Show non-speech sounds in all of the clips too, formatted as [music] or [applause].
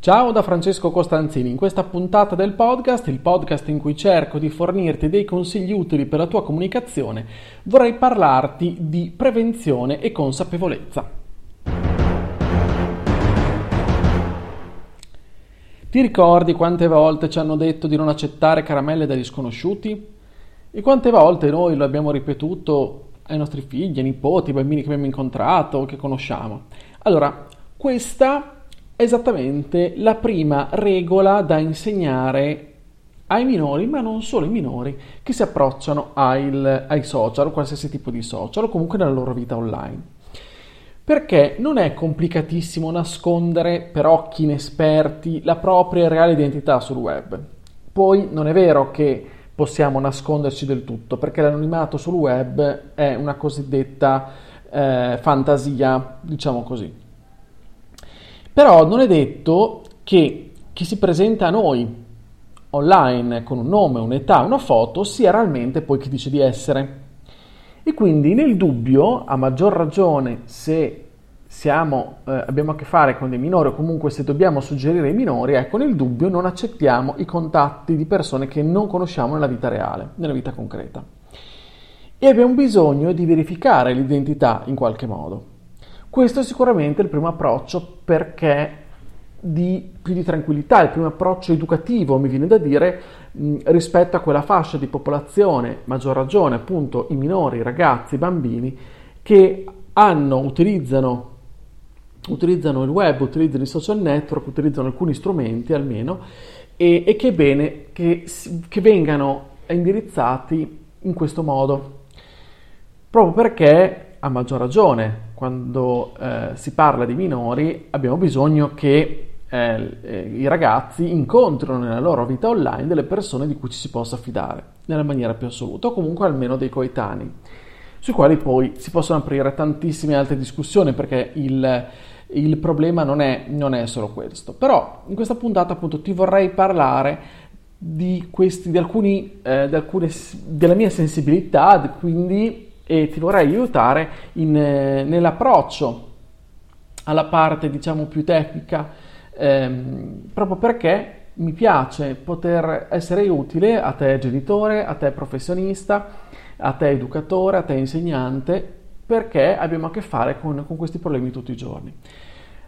Ciao da Francesco Costanzini, in questa puntata del podcast, il podcast in cui cerco di fornirti dei consigli utili per la tua comunicazione, vorrei parlarti di prevenzione e consapevolezza. Ti ricordi quante volte ci hanno detto di non accettare caramelle dagli sconosciuti? E quante volte noi lo abbiamo ripetuto ai nostri figli, ai nipoti, ai bambini che abbiamo incontrato, che conosciamo? Allora, questa esattamente la prima regola da insegnare ai minori, ma non solo ai minori, che si approcciano ai, ai social, qualsiasi tipo di social, o comunque nella loro vita online. Perché non è complicatissimo nascondere per occhi inesperti la propria reale identità sul web. Poi non è vero che possiamo nasconderci del tutto, perché l'anonimato sul web è una cosiddetta eh, fantasia, diciamo così. Però non è detto che chi si presenta a noi online con un nome, un'età, una foto sia realmente poi chi dice di essere. E quindi nel dubbio, a maggior ragione se siamo, eh, abbiamo a che fare con dei minori o comunque se dobbiamo suggerire ai minori, ecco nel dubbio non accettiamo i contatti di persone che non conosciamo nella vita reale, nella vita concreta. E abbiamo bisogno di verificare l'identità in qualche modo. Questo è sicuramente il primo approccio perché di più di tranquillità, il primo approccio educativo, mi viene da dire, mh, rispetto a quella fascia di popolazione, maggior ragione appunto i minori, i ragazzi, i bambini, che hanno, utilizzano, utilizzano il web, utilizzano i social network, utilizzano alcuni strumenti almeno, e, e che è bene che, che vengano indirizzati in questo modo, proprio perché a maggior ragione quando eh, si parla di minori abbiamo bisogno che eh, eh, i ragazzi incontrino nella loro vita online delle persone di cui ci si possa fidare nella maniera più assoluta o comunque almeno dei coetanei sui quali poi si possono aprire tantissime altre discussioni perché il, il problema non è, non è, solo questo. Però in questa puntata appunto ti vorrei parlare di, questi, di, alcuni, eh, di alcune della mia sensibilità quindi e ti vorrei aiutare in, eh, nell'approccio alla parte diciamo più tecnica ehm, proprio perché mi piace poter essere utile a te genitore, a te professionista, a te educatore, a te insegnante perché abbiamo a che fare con, con questi problemi tutti i giorni.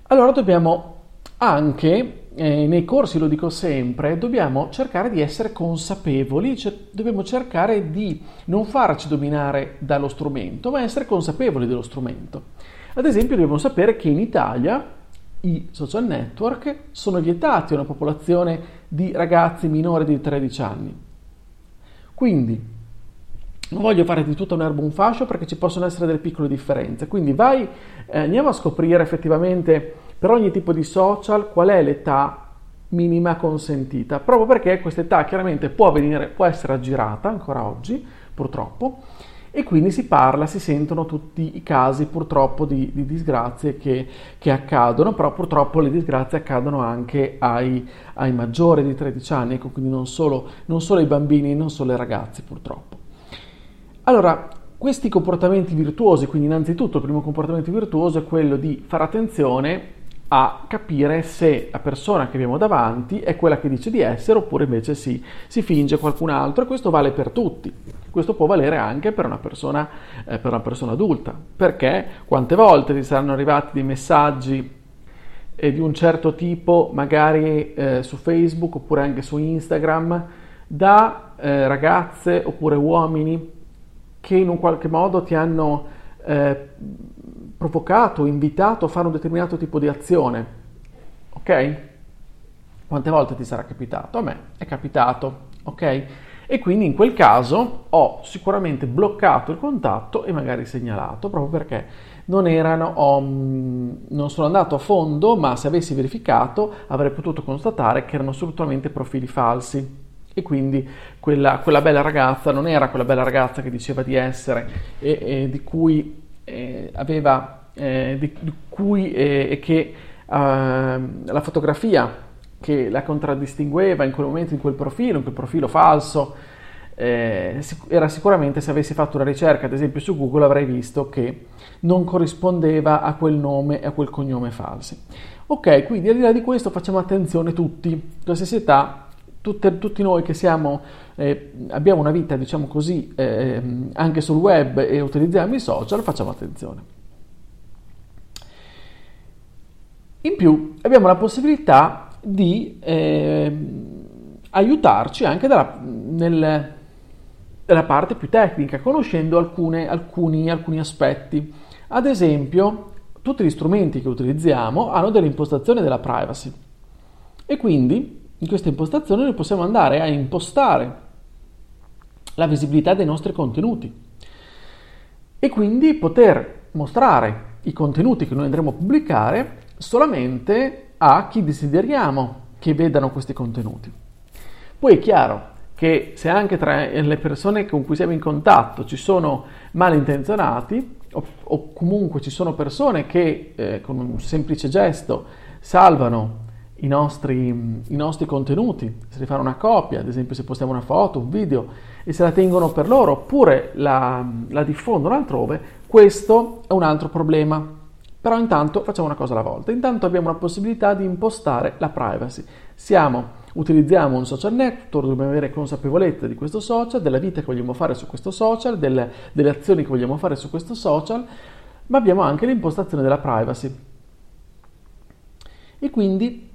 Allora dobbiamo anche eh, nei corsi, lo dico sempre, dobbiamo cercare di essere consapevoli, cioè dobbiamo cercare di non farci dominare dallo strumento, ma essere consapevoli dello strumento. Ad esempio dobbiamo sapere che in Italia i social network sono vietati a una popolazione di ragazzi minori di 13 anni. Quindi non voglio fare di tutta un'erba un fascio perché ci possono essere delle piccole differenze. Quindi vai, eh, andiamo a scoprire effettivamente per ogni tipo di social qual è l'età minima consentita, proprio perché questa età chiaramente può, venire, può essere aggirata ancora oggi, purtroppo, e quindi si parla, si sentono tutti i casi purtroppo di, di disgrazie che, che, accadono, però purtroppo le disgrazie accadono anche ai, ai maggiori di 13 anni, ecco, quindi non solo, non solo ai bambini, non solo ai ragazzi purtroppo. Allora, questi comportamenti virtuosi, quindi innanzitutto il primo comportamento virtuoso è quello di fare attenzione a capire se la persona che abbiamo davanti è quella che dice di essere oppure invece si, si finge qualcun altro e questo vale per tutti. Questo può valere anche per una, persona, eh, per una persona adulta, perché quante volte ti saranno arrivati dei messaggi eh, di un certo tipo, magari eh, su Facebook oppure anche su Instagram, da eh, ragazze oppure uomini che in un qualche modo ti hanno eh, provocato, invitato a fare un determinato tipo di azione. Ok? Quante volte ti sarà capitato? A me è capitato, ok? E quindi in quel caso ho sicuramente bloccato il contatto e magari segnalato proprio perché non erano, ho, non sono andato a fondo, ma se avessi verificato avrei potuto constatare che erano assolutamente profili falsi. E quindi quella, quella, bella ragazza non era quella bella ragazza che diceva di essere e, e di cui eh, aveva, eh, di, di, cui e eh, che ehm, la fotografia che la contraddistingueva in quel momento, in quel profilo, in quel profilo falso, eh, era sicuramente se avessi fatto una ricerca, ad esempio su Google, avrei visto che non corrispondeva a quel nome e a quel cognome falsi. Ok, quindi al di là di questo facciamo attenzione tutti, qualsiasi età, tutte, tutti noi che siamo, eh, abbiamo una vita, diciamo così, eh, anche sul web e utilizziamo i social, facciamo attenzione. In più abbiamo la possibilità di eh, aiutarci anche dalla, nel, nella parte più tecnica, conoscendo alcune, alcuni, alcuni aspetti. Ad esempio, tutti gli strumenti che utilizziamo hanno delle impostazioni della privacy e quindi in questa impostazione noi possiamo andare a impostare la visibilità dei nostri contenuti e quindi poter mostrare i contenuti che noi andremo a pubblicare solamente a chi desideriamo che vedano questi contenuti. Poi è chiaro che se anche tra le persone con cui siamo in contatto ci sono malintenzionati o, o comunque ci sono persone che eh, con un semplice gesto salvano i nostri, i nostri, contenuti, se ne fanno una copia, ad esempio se postiamo una foto, un video e se la tengono per loro oppure la, la diffondono altrove, questo è un altro problema. Però intanto facciamo una cosa alla volta. Intanto abbiamo la possibilità di impostare la privacy. Siamo, utilizziamo un social network, dobbiamo avere consapevolezza di questo social, della vita che vogliamo fare su questo social, delle, delle azioni che vogliamo fare su questo social, ma abbiamo anche l'impostazione della privacy. E quindi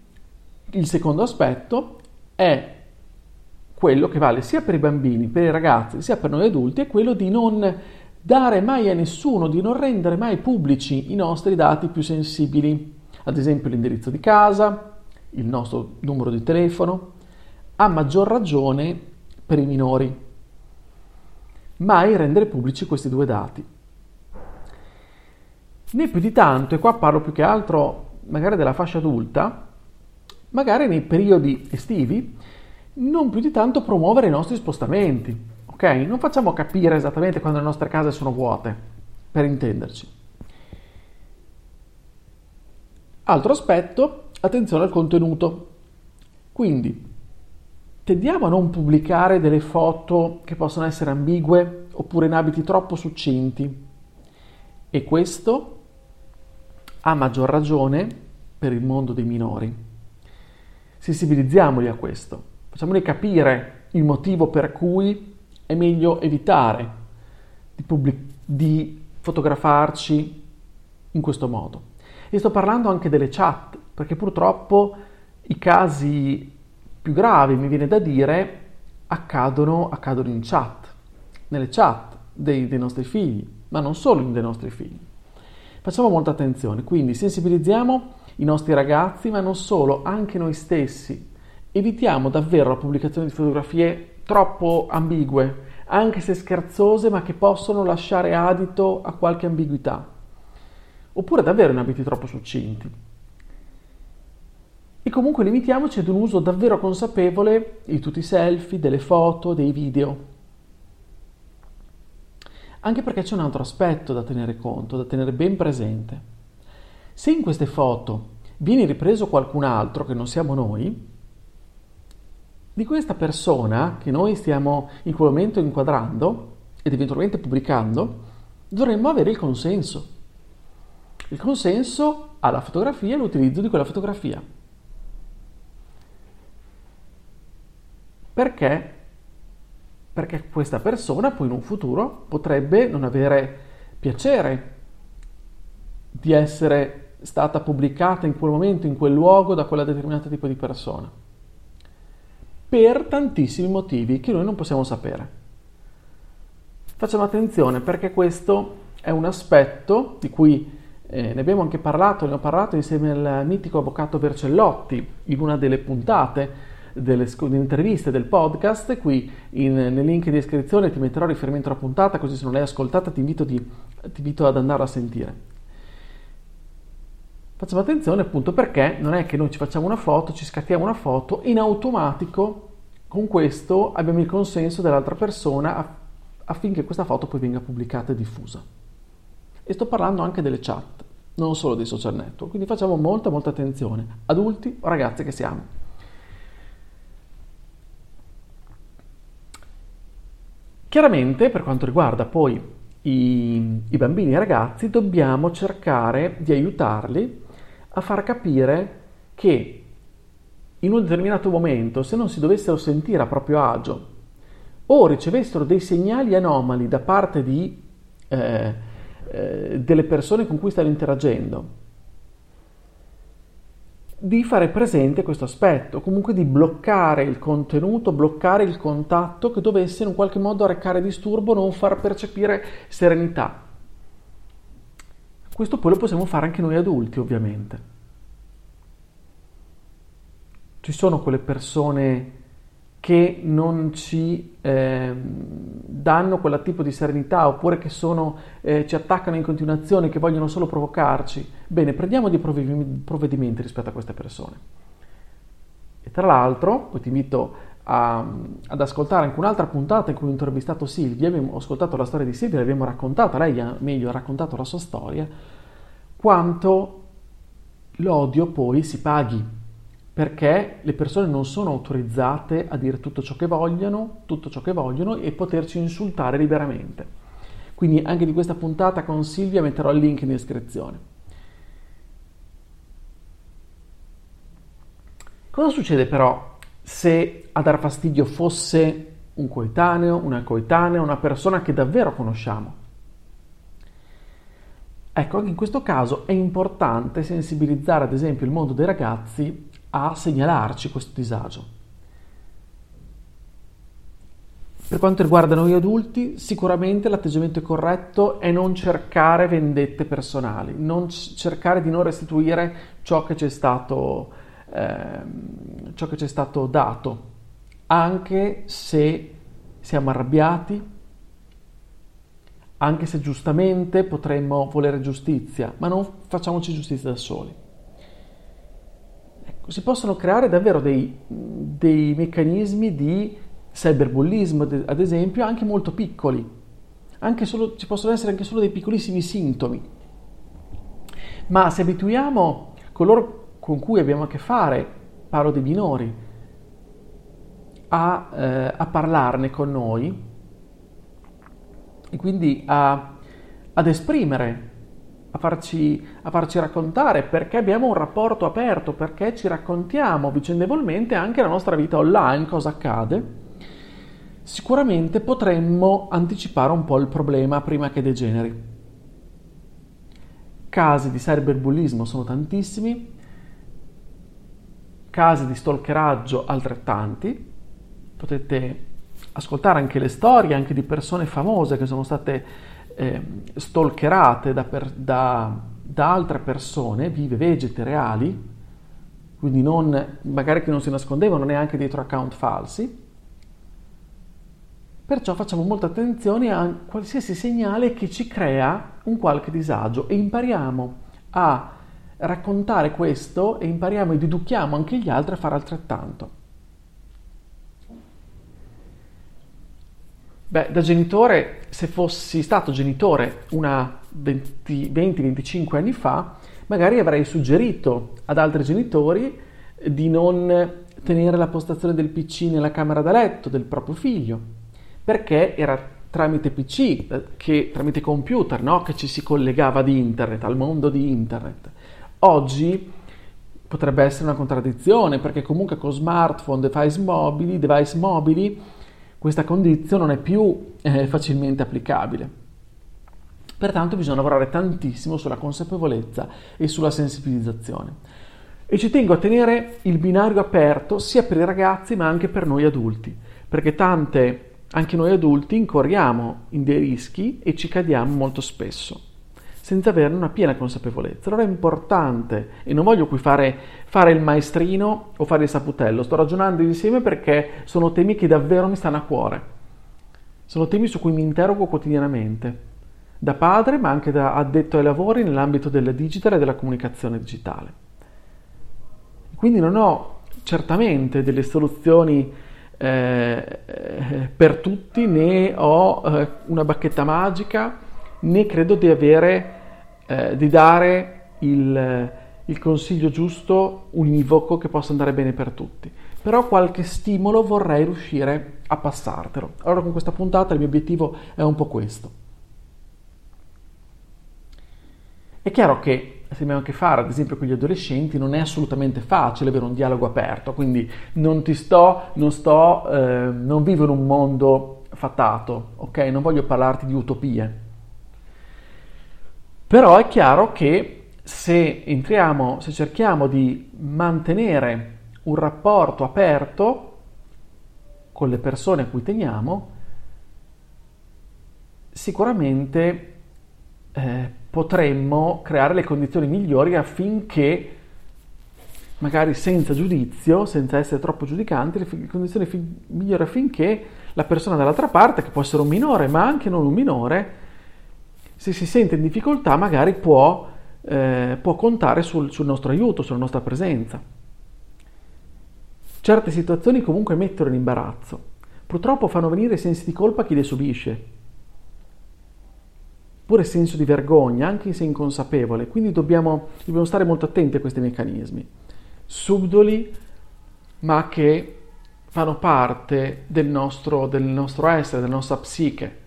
il secondo aspetto è quello che vale sia per i bambini, per i ragazzi, sia per noi adulti, è quello di non dare mai a nessuno, di non rendere mai pubblici i nostri dati più sensibili, ad esempio l'indirizzo di casa, il nostro numero di telefono, a maggior ragione per i minori. Mai rendere pubblici questi due dati. Né più di tanto, e qua parlo più che altro magari della fascia adulta, magari nei periodi estivi, non più di tanto promuovere i nostri spostamenti, ok? Non facciamo capire esattamente quando le nostre case sono vuote, per intenderci. Altro aspetto, attenzione al contenuto. Quindi, tendiamo a non pubblicare delle foto che possono essere ambigue oppure in abiti troppo succinti. E questo a maggior ragione per il mondo dei minori sensibilizziamoli a questo, facciamoli capire il motivo per cui è meglio evitare di, pubblic- di fotografarci in questo modo. E sto parlando anche delle chat, perché purtroppo i casi più gravi, mi viene da dire, accadono, accadono in chat, nelle chat dei, dei nostri figli, ma non solo dei nostri figli. Facciamo molta attenzione, quindi sensibilizziamo i nostri ragazzi, ma non solo, anche noi stessi. Evitiamo davvero la pubblicazione di fotografie troppo ambigue, anche se scherzose, ma che possono lasciare adito a qualche ambiguità. Oppure davvero in abiti troppo succinti. E comunque limitiamoci ad un uso davvero consapevole di tutti i selfie, delle foto, dei video. Anche perché c'è un altro aspetto da tenere conto, da tenere ben presente. Se in queste foto viene ripreso qualcun altro che non siamo noi, di questa persona che noi stiamo in quel momento inquadrando ed eventualmente pubblicando, dovremmo avere il consenso. Il consenso alla fotografia e all'utilizzo di quella fotografia. Perché? Perché questa persona poi in un futuro potrebbe non avere piacere di essere stata pubblicata in quel momento, in quel luogo, da quella determinata tipo di persona. Per tantissimi motivi che noi non possiamo sapere. Facciamo attenzione perché questo è un aspetto di cui eh, ne abbiamo anche parlato, ne ho parlato insieme al mitico avvocato Vercellotti in una delle puntate delle, delle interviste del podcast. Qui in, nel link di iscrizione ti metterò riferimento alla puntata, così se non l'hai ascoltata ti invito, di, ti invito ad andarla a sentire. Facciamo attenzione appunto perché non è che noi ci facciamo una foto, ci scattiamo una foto, in automatico con questo abbiamo il consenso dell'altra persona affinché questa foto poi venga pubblicata e diffusa. E sto parlando anche delle chat, non solo dei social network, quindi facciamo molta molta attenzione, adulti o ragazzi che siamo. Chiaramente, per quanto riguarda poi i, i bambini e i ragazzi, dobbiamo cercare di aiutarli a far capire che in un determinato momento, se non si dovessero sentire a proprio agio o ricevessero dei segnali anomali da parte di, eh, eh, delle persone con cui stanno interagendo, di fare presente questo aspetto, comunque di bloccare il contenuto, bloccare il contatto che dovesse in un qualche modo arrecare disturbo, non far percepire serenità. Questo poi lo possiamo fare anche noi adulti, ovviamente. Ci sono quelle persone che non ci eh, danno quel tipo di serenità oppure che sono, eh, ci attaccano in continuazione, che vogliono solo provocarci. Bene, prendiamo dei provvedimenti rispetto a queste persone. E tra l'altro, poi ti invito a, ad ascoltare anche un'altra puntata in cui ho intervistato Silvia, abbiamo ascoltato la storia di Silvia, l'abbiamo raccontata, lei ha meglio raccontato la sua storia, quanto l'odio poi si paghi perché le persone non sono autorizzate a dire tutto ciò che vogliono, tutto ciò che vogliono e poterci insultare liberamente. Quindi anche di questa puntata con Silvia metterò il link in descrizione. Cosa succede però se a dar fastidio fosse un coetaneo, una coetanea, una persona che davvero conosciamo? Ecco, anche in questo caso è importante sensibilizzare ad esempio il mondo dei ragazzi a segnalarci questo disagio. Per quanto riguarda noi adulti, sicuramente l'atteggiamento corretto è non cercare vendette personali, non cercare di non restituire ciò che ci è stato, eh, ciò che ci è stato dato, anche se siamo arrabbiati, anche se giustamente potremmo volere giustizia, ma non facciamoci giustizia da soli si possono creare davvero dei, dei meccanismi di cyberbullismo, ad esempio, anche molto piccoli. Anche solo, ci possono essere anche solo dei piccolissimi sintomi. Ma se abituiamo coloro con cui abbiamo a che fare, parlo dei minori, a, eh, a parlarne con noi e quindi a, ad esprimere a farci, a farci raccontare, perché abbiamo un rapporto aperto, perché ci raccontiamo vicendevolmente anche la nostra vita online, cosa accade, sicuramente potremmo anticipare un po' il problema prima che degeneri. Casi di cyberbullismo sono tantissimi, casi di stalkeraggio altrettanti, potete ascoltare anche le storie anche di persone famose che sono state eh, stalkerate da, per, da, da, altre persone, vive, vegete, reali, quindi non, magari che non si nascondevano neanche dietro account falsi. Perciò facciamo molta attenzione a qualsiasi segnale che ci crea un qualche disagio e impariamo a raccontare questo e impariamo ed educhiamo anche gli altri a fare altrettanto. Beh, da genitore, se fossi stato genitore una 20-25 anni fa, magari avrei suggerito ad altri genitori di non tenere la postazione del PC nella camera da letto del proprio figlio, perché era tramite PC, che, tramite computer, no? che ci si collegava ad internet, al mondo di internet. Oggi potrebbe essere una contraddizione, perché comunque con smartphone, device mobili, device mobili questa condizione non è più eh, facilmente applicabile. Pertanto bisogna lavorare tantissimo sulla consapevolezza e sulla sensibilizzazione. E ci tengo a tenere il binario aperto sia per i ragazzi ma anche per noi adulti, perché tante, anche noi adulti, incorriamo in dei rischi e ci cadiamo molto spesso senza averne una piena consapevolezza. Allora è importante, e non voglio qui fare, fare, il maestrino o fare il saputello, sto ragionando insieme perché sono temi che davvero mi stanno a cuore. Sono temi su cui mi interrogo quotidianamente, da padre ma anche da addetto ai lavori nell'ambito del digital e della comunicazione digitale. Quindi non ho certamente delle soluzioni eh, eh, per tutti, né ho eh, una bacchetta magica, né credo di avere, eh, di dare il, il consiglio giusto, univoco, che possa andare bene per tutti. Però qualche stimolo vorrei riuscire a passartelo. Allora con questa puntata il mio obiettivo è un po' questo. È chiaro che se abbiamo a che fare, ad esempio, con gli adolescenti, non è assolutamente facile avere un dialogo aperto, quindi non ti sto, non sto, eh, non vivo in un mondo fatato, ok? Non voglio parlarti di utopie. Però è chiaro che se entriamo, se cerchiamo di mantenere un rapporto aperto con le persone a cui teniamo, sicuramente eh, potremmo creare le condizioni migliori affinché, magari senza giudizio, senza essere troppo giudicanti, le condizioni fi- migliori affinché la persona dall'altra parte, che può essere un minore, ma anche non un minore, se si sente in difficoltà, magari può, eh, può contare sul, sul nostro aiuto, sulla nostra presenza. Certe situazioni comunque mettono in imbarazzo. Purtroppo fanno venire sensi di colpa a chi le subisce pure senso di vergogna, anche se inconsapevole, quindi dobbiamo, dobbiamo stare molto attenti a questi meccanismi, subdoli ma che fanno parte del nostro, del nostro essere, della nostra psiche.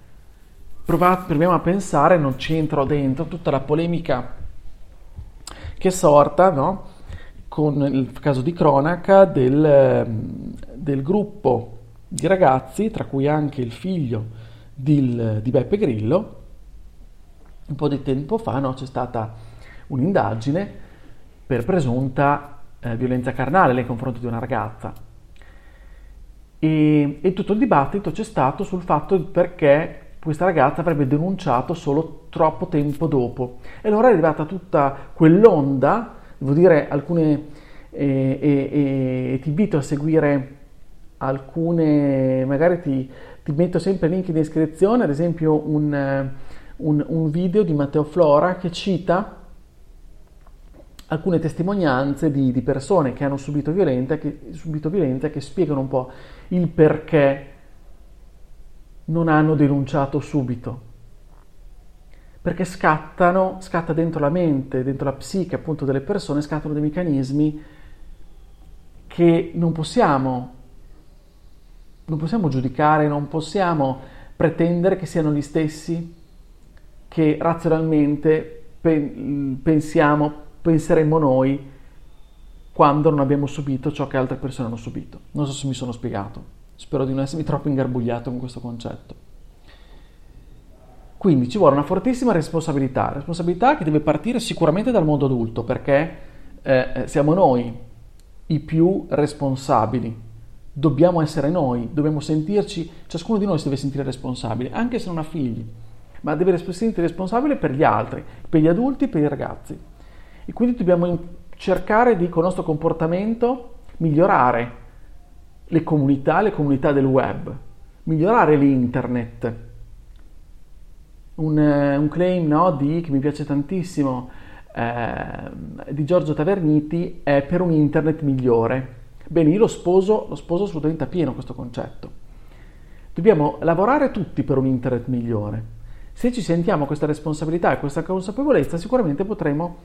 Proviamo a pensare, non c'entro dentro, tutta la polemica che è sorta no? con il caso di cronaca del, del, gruppo di ragazzi, tra cui anche il figlio di, di Beppe Grillo, un po' di tempo fa no, c'è stata un'indagine per presunta eh, violenza carnale nei confronti di una ragazza. E, e, tutto il dibattito c'è stato sul fatto perché questa ragazza avrebbe denunciato solo troppo tempo dopo. E allora è arrivata tutta quell'onda, devo dire alcune, eh, eh, eh, ti invito a seguire alcune, magari ti, ti metto sempre link in descrizione, ad esempio un un, un video di Matteo Flora che cita alcune testimonianze di, di persone che hanno subito violenza, che, subito violenza che spiegano un po' il perché non hanno denunciato subito. Perché scattano, scatta dentro la mente, dentro la psiche appunto delle persone, scattano dei meccanismi che non possiamo, non possiamo giudicare, non possiamo pretendere che siano gli stessi che razionalmente pensiamo, penseremmo noi quando non abbiamo subito ciò che altre persone hanno subito. Non so se mi sono spiegato, spero di non essermi troppo ingarbugliato con questo concetto. Quindi ci vuole una fortissima responsabilità, responsabilità che deve partire sicuramente dal mondo adulto, perché eh, eh siamo noi i più responsabili. Dobbiamo essere noi, dobbiamo sentirci, ciascuno di noi si deve sentire responsabile, anche se non ha figli ma deve essere responsabile per gli altri, per gli adulti, per i ragazzi. E quindi dobbiamo cercare di, con il nostro comportamento, migliorare le comunità, le comunità del web, migliorare l'internet. Un, un claim no, di, che mi piace tantissimo eh, di Giorgio Taverniti è per un internet migliore. Bene, io lo sposo, lo sposo assolutamente a pieno questo concetto. Dobbiamo lavorare tutti per un internet migliore se ci sentiamo questa responsabilità e questa consapevolezza, sicuramente potremo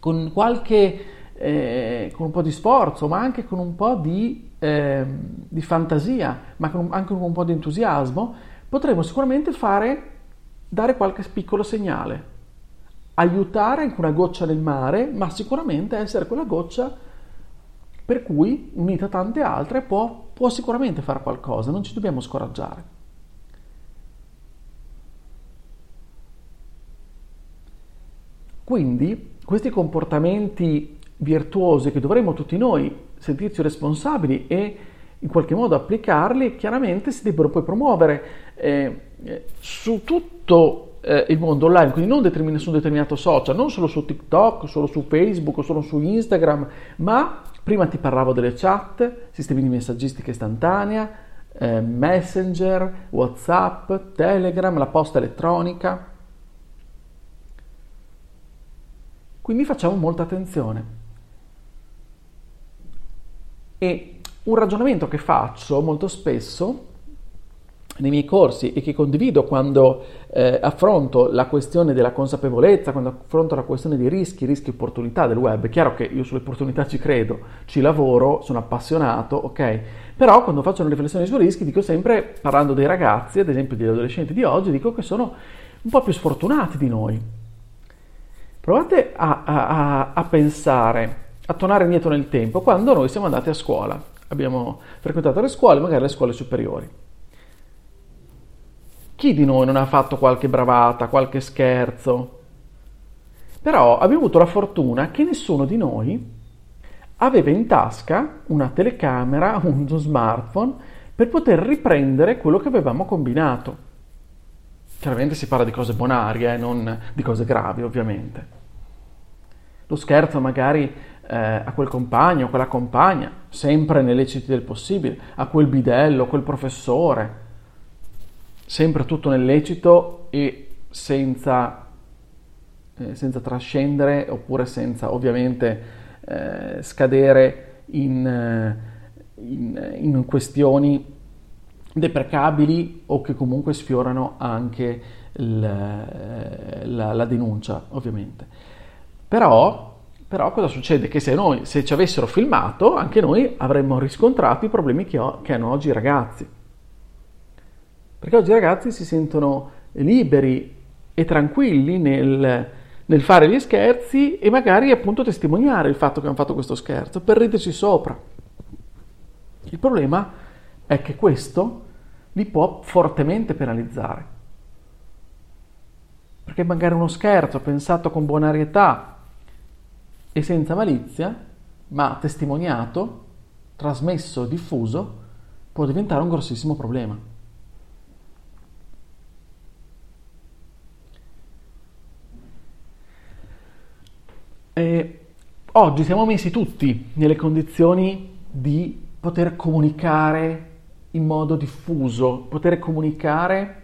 con qualche eh, con un po' di sforzo, ma anche con un po' di, eh, di fantasia, ma con, anche con un po' di entusiasmo, potremo sicuramente fare, dare qualche piccolo segnale, aiutare anche una goccia nel mare, ma sicuramente essere quella goccia per cui, unita a tante altre, può, può sicuramente fare qualcosa, non ci dobbiamo scoraggiare. Quindi questi comportamenti virtuosi che dovremmo tutti noi sentirci responsabili e in qualche modo applicarli, chiaramente si debbono poi promuovere eh, su tutto eh, il mondo online, quindi non determin- su un determinato social, non solo su TikTok, solo su Facebook solo su Instagram, ma prima ti parlavo delle chat, sistemi di messaggistica istantanea, eh, Messenger, WhatsApp, Telegram, la posta elettronica. Quindi facciamo molta attenzione. E un ragionamento che faccio molto spesso nei miei corsi e che condivido quando eh, affronto la questione della consapevolezza, quando affronto la questione dei rischi, rischi e opportunità del web. È chiaro che io sulle opportunità ci credo, ci lavoro, sono appassionato, ok? Però quando faccio una riflessione sui rischi dico sempre, parlando dei ragazzi, ad esempio degli adolescenti di oggi, dico che sono un po' più sfortunati di noi. Provate a, a, a pensare, a tornare indietro nel tempo, quando noi siamo andati a scuola, abbiamo frequentato le scuole, magari le scuole superiori. Chi di noi non ha fatto qualche bravata, qualche scherzo? Però abbiamo avuto la fortuna che nessuno di noi aveva in tasca una telecamera, [laughs] uno smartphone per poter riprendere quello che avevamo combinato. Chiaramente si parla di cose bonarie, eh, non di cose gravi, ovviamente. Lo scherzo magari eh, a quel compagno, a quella compagna, sempre nei leciti del possibile, a quel bidello, a quel professore, sempre tutto nel lecito e senza, eh, senza trascendere oppure senza ovviamente eh, scadere in, eh, in, in, questioni deprecabili o che comunque sfiorano anche il, eh, la, la, denuncia ovviamente. Però, però, cosa succede? Che se, noi, se ci avessero filmato anche noi avremmo riscontrato i problemi che, ho, che hanno oggi i ragazzi perché oggi i ragazzi si sentono liberi e tranquilli nel, nel fare gli scherzi e magari appunto testimoniare il fatto che hanno fatto questo scherzo per riderci sopra. Il problema è che questo li può fortemente penalizzare. Perché magari uno scherzo pensato con bonarietà e senza malizia, ma testimoniato, trasmesso, diffuso, può diventare un grossissimo problema. Eh, oggi siamo messi tutti nelle condizioni di poter comunicare in modo diffuso, poter comunicare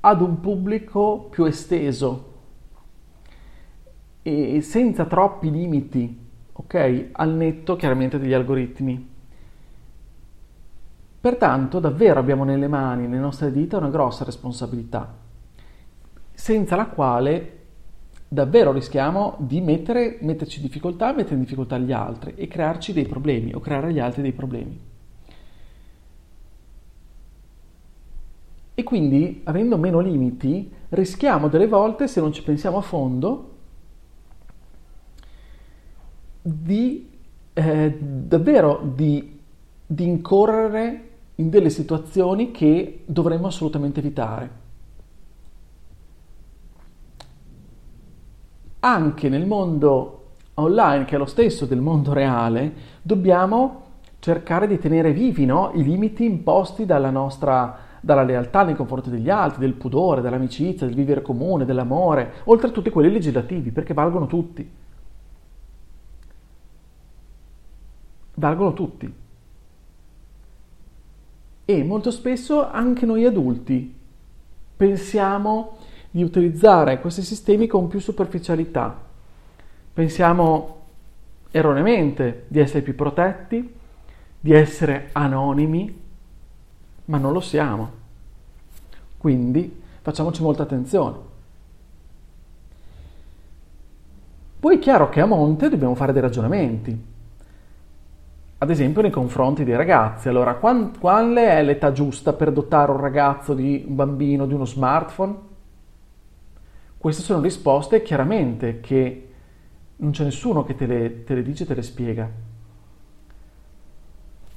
ad un pubblico più esteso e senza troppi limiti, ok? Al netto chiaramente degli algoritmi. Pertanto davvero abbiamo nelle mani, nelle nostre dita, una grossa responsabilità, senza la quale davvero rischiamo di mettere, metterci in difficoltà, mettere in difficoltà gli altri e crearci dei problemi o creare agli altri dei problemi. E quindi, avendo meno limiti, rischiamo delle volte, se non ci pensiamo a fondo, di eh, davvero di, di incorrere in delle situazioni che dovremmo assolutamente evitare. anche nel mondo online, che è lo stesso del mondo reale, dobbiamo cercare di tenere vivi no? i limiti imposti dalla nostra dalla lealtà nei confronti degli altri, del pudore, dell'amicizia, del vivere comune, dell'amore, oltre a tutti quelli legislativi, perché valgono tutti. Valgono tutti. E molto spesso anche noi adulti pensiamo di utilizzare questi sistemi con più superficialità. Pensiamo erroneamente di essere più protetti, di essere anonimi, ma non lo siamo. Quindi facciamoci molta attenzione. Poi è chiaro che a monte dobbiamo fare dei ragionamenti, ad esempio nei confronti dei ragazzi. Allora, quale è l'età giusta per dotare un ragazzo di un bambino di uno smartphone? Queste sono risposte chiaramente che non c'è nessuno che te le, te le dice, te le spiega.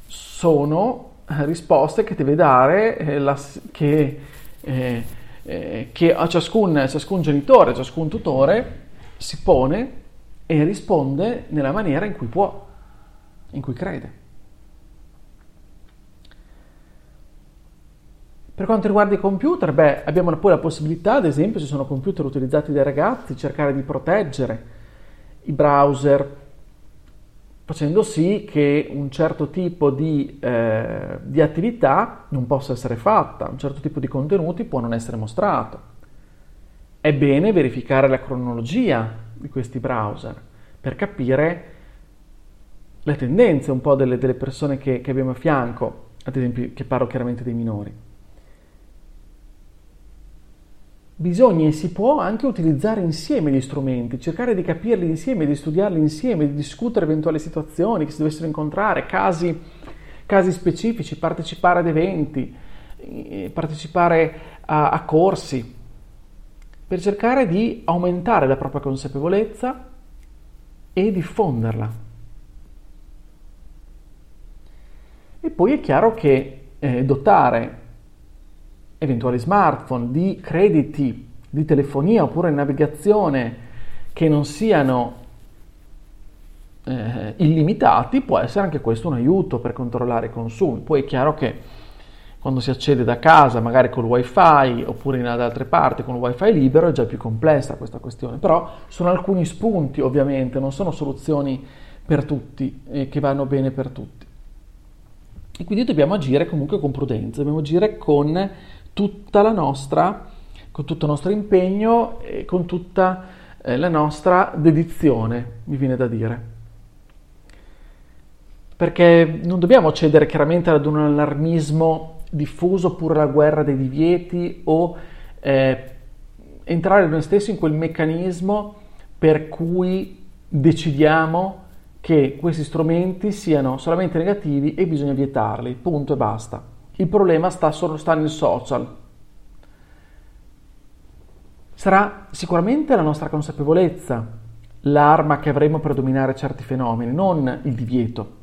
Sono eh, risposte che deve dare, eh, la, che, eh, eh, che, a ciascun, ciascun genitore, ciascun tutore si pone e risponde nella maniera in cui può, in cui crede. Per quanto riguarda i computer, beh, abbiamo poi la possibilità, ad esempio, se sono computer utilizzati dai ragazzi, cercare di proteggere i browser, facendo sì che un certo tipo di, eh, di attività non possa essere fatta, un certo tipo di contenuti può non essere mostrato. È bene verificare la cronologia di questi browser per capire le tendenze un po' delle, delle persone che, che abbiamo a fianco, ad esempio che parlo chiaramente dei minori. Bisogna e si può anche utilizzare insieme gli strumenti, cercare di capirli insieme, di studiarli insieme, di discutere eventuali situazioni che si dovessero incontrare, casi, casi specifici, partecipare ad eventi, eh, partecipare a, a corsi, per cercare di aumentare la propria consapevolezza e diffonderla. Poi è chiaro che eh, dotare eventuali smartphone di crediti di telefonia oppure navigazione che non siano eh, illimitati può essere anche questo un aiuto per controllare i consumi. Poi è chiaro che quando si accede da casa, magari col wifi oppure in altre parti con il wifi libero, è già più complessa questa questione. Però sono alcuni spunti, ovviamente, non sono soluzioni per tutti e che vanno bene per tutti. E quindi dobbiamo agire comunque con prudenza, dobbiamo agire con tutta la nostra, con tutto il nostro impegno e con tutta eh, la nostra dedizione, mi viene da dire. Perché non dobbiamo cedere chiaramente ad un allarmismo diffuso oppure la guerra dei divieti o eh, entrare noi stessi in quel meccanismo per cui decidiamo che questi strumenti siano solamente negativi e bisogna vietarli, punto e basta. Il problema sta solo sta nel social. Sarà sicuramente la nostra consapevolezza l'arma che avremo per dominare certi fenomeni, non il divieto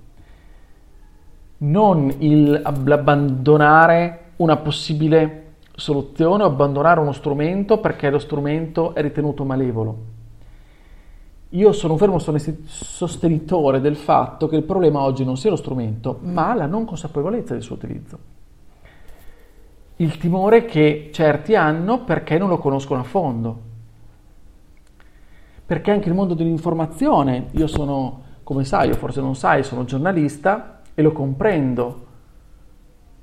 non l'abbandonare una possibile soluzione o abbandonare uno strumento perché lo strumento è ritenuto malevolo. Io sono un fermo sostenitore del fatto che il problema oggi non sia lo strumento, ma la non consapevolezza del suo utilizzo. Il timore che certi hanno perché non lo conoscono a fondo. Perché anche il mondo dell'informazione, io sono, come sai, o forse non sai, sono giornalista, e lo comprendo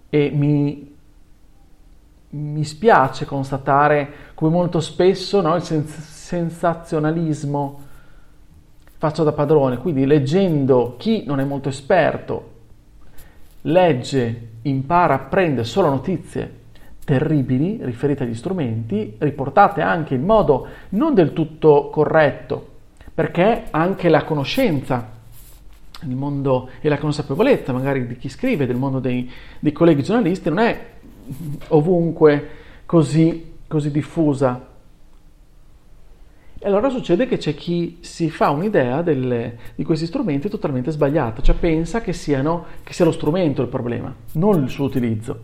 e mi, mi spiace constatare come molto spesso no, il sens- sensazionalismo faccio da padrone, quindi leggendo chi non è molto esperto, legge, impara, apprende solo notizie terribili riferite agli strumenti, riportate anche in modo non del tutto corretto, perché anche la conoscenza il mondo e la consapevolezza magari di chi scrive, del mondo dei, dei colleghi giornalisti, non è ovunque così, così diffusa. E allora succede che c'è chi si fa un'idea delle, di questi strumenti totalmente sbagliata, cioè pensa che, siano, che sia lo strumento il problema, non il suo utilizzo.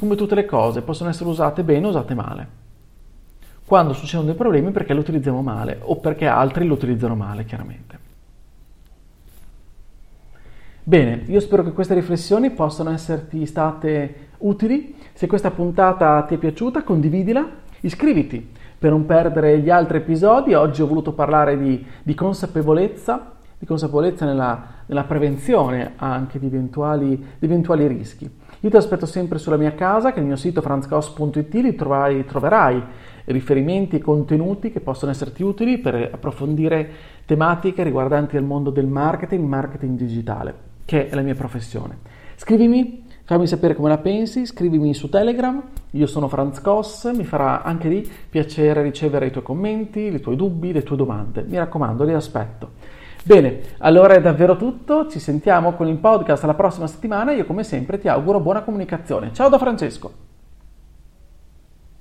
Come tutte le cose possono essere usate bene o usate male. Quando succedono dei problemi perché lo utilizziamo male o perché altri lo utilizzano male, chiaramente. Bene, io spero che queste riflessioni possano esserti state utili. Se questa puntata ti è piaciuta, condividila, iscriviti per non perdere gli altri episodi. Oggi ho voluto parlare di, di consapevolezza, di consapevolezza nella, nella prevenzione anche di eventuali, di eventuali, rischi. Io ti aspetto sempre sulla mia casa, che il mio sito franzcos.it, lì troverai, troverai riferimenti e contenuti che possono esserti utili per approfondire tematiche riguardanti il mondo del marketing, marketing digitale che è la mia professione. Scrivimi, fammi sapere come la pensi, scrivimi su Telegram, io sono Franz Koss, mi farà anche lì piacere ricevere i tuoi commenti, i tuoi dubbi, le tue domande. Mi raccomando, li aspetto. Bene, allora è davvero tutto, ci sentiamo con il podcast la prossima settimana, io come sempre ti auguro buona comunicazione. Ciao da Francesco!